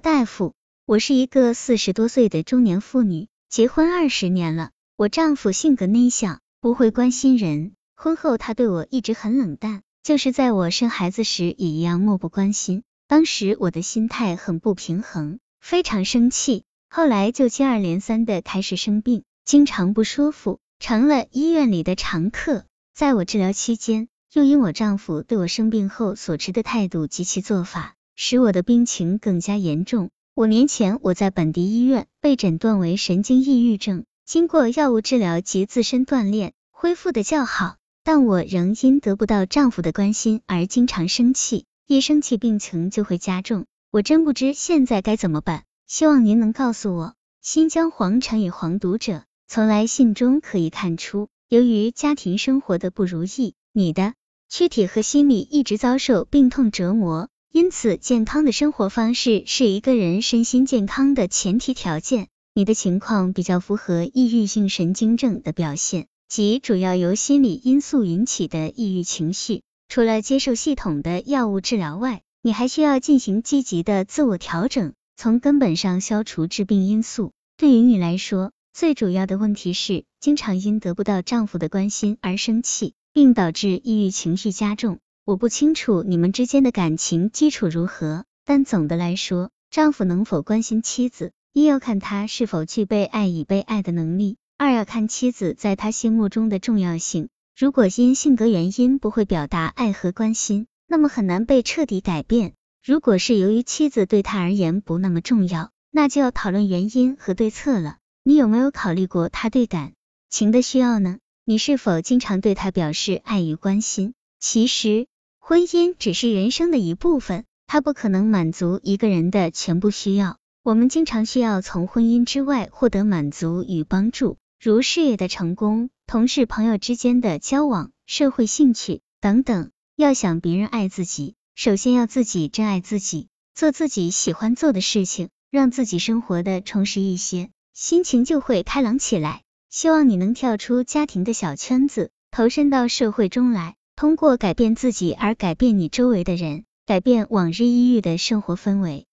大夫，我是一个四十多岁的中年妇女，结婚二十年了。我丈夫性格内向，不会关心人。婚后他对我一直很冷淡，就是在我生孩子时也一样漠不关心。当时我的心态很不平衡，非常生气。后来就接二连三的开始生病，经常不舒服，成了医院里的常客。在我治疗期间，又因我丈夫对我生病后所持的态度及其做法。使我的病情更加严重。五年前，我在本地医院被诊断为神经抑郁症，经过药物治疗及自身锻炼，恢复的较好。但我仍因得不到丈夫的关心而经常生气，一生气病情就会加重。我真不知现在该怎么办，希望您能告诉我。新疆黄产与黄读者，从来信中可以看出，由于家庭生活的不如意，你的躯体和心理一直遭受病痛折磨。因此，健康的生活方式是一个人身心健康的前提条件。你的情况比较符合抑郁性神经症的表现，即主要由心理因素引起的抑郁情绪。除了接受系统的药物治疗外，你还需要进行积极的自我调整，从根本上消除致病因素。对于你来说，最主要的问题是经常因得不到丈夫的关心而生气，并导致抑郁情绪加重。我不清楚你们之间的感情基础如何，但总的来说，丈夫能否关心妻子，一要看他是否具备爱与被爱的能力，二要看妻子在他心目中的重要性。如果因性格原因不会表达爱和关心，那么很难被彻底改变。如果是由于妻子对他而言不那么重要，那就要讨论原因和对策了。你有没有考虑过他对感情的需要呢？你是否经常对他表示爱与关心？其实。婚姻只是人生的一部分，它不可能满足一个人的全部需要。我们经常需要从婚姻之外获得满足与帮助，如事业的成功、同事朋友之间的交往、社会兴趣等等。要想别人爱自己，首先要自己珍爱自己，做自己喜欢做的事情，让自己生活的充实一些，心情就会开朗起来。希望你能跳出家庭的小圈子，投身到社会中来。通过改变自己而改变你周围的人，改变往日抑郁的生活氛围。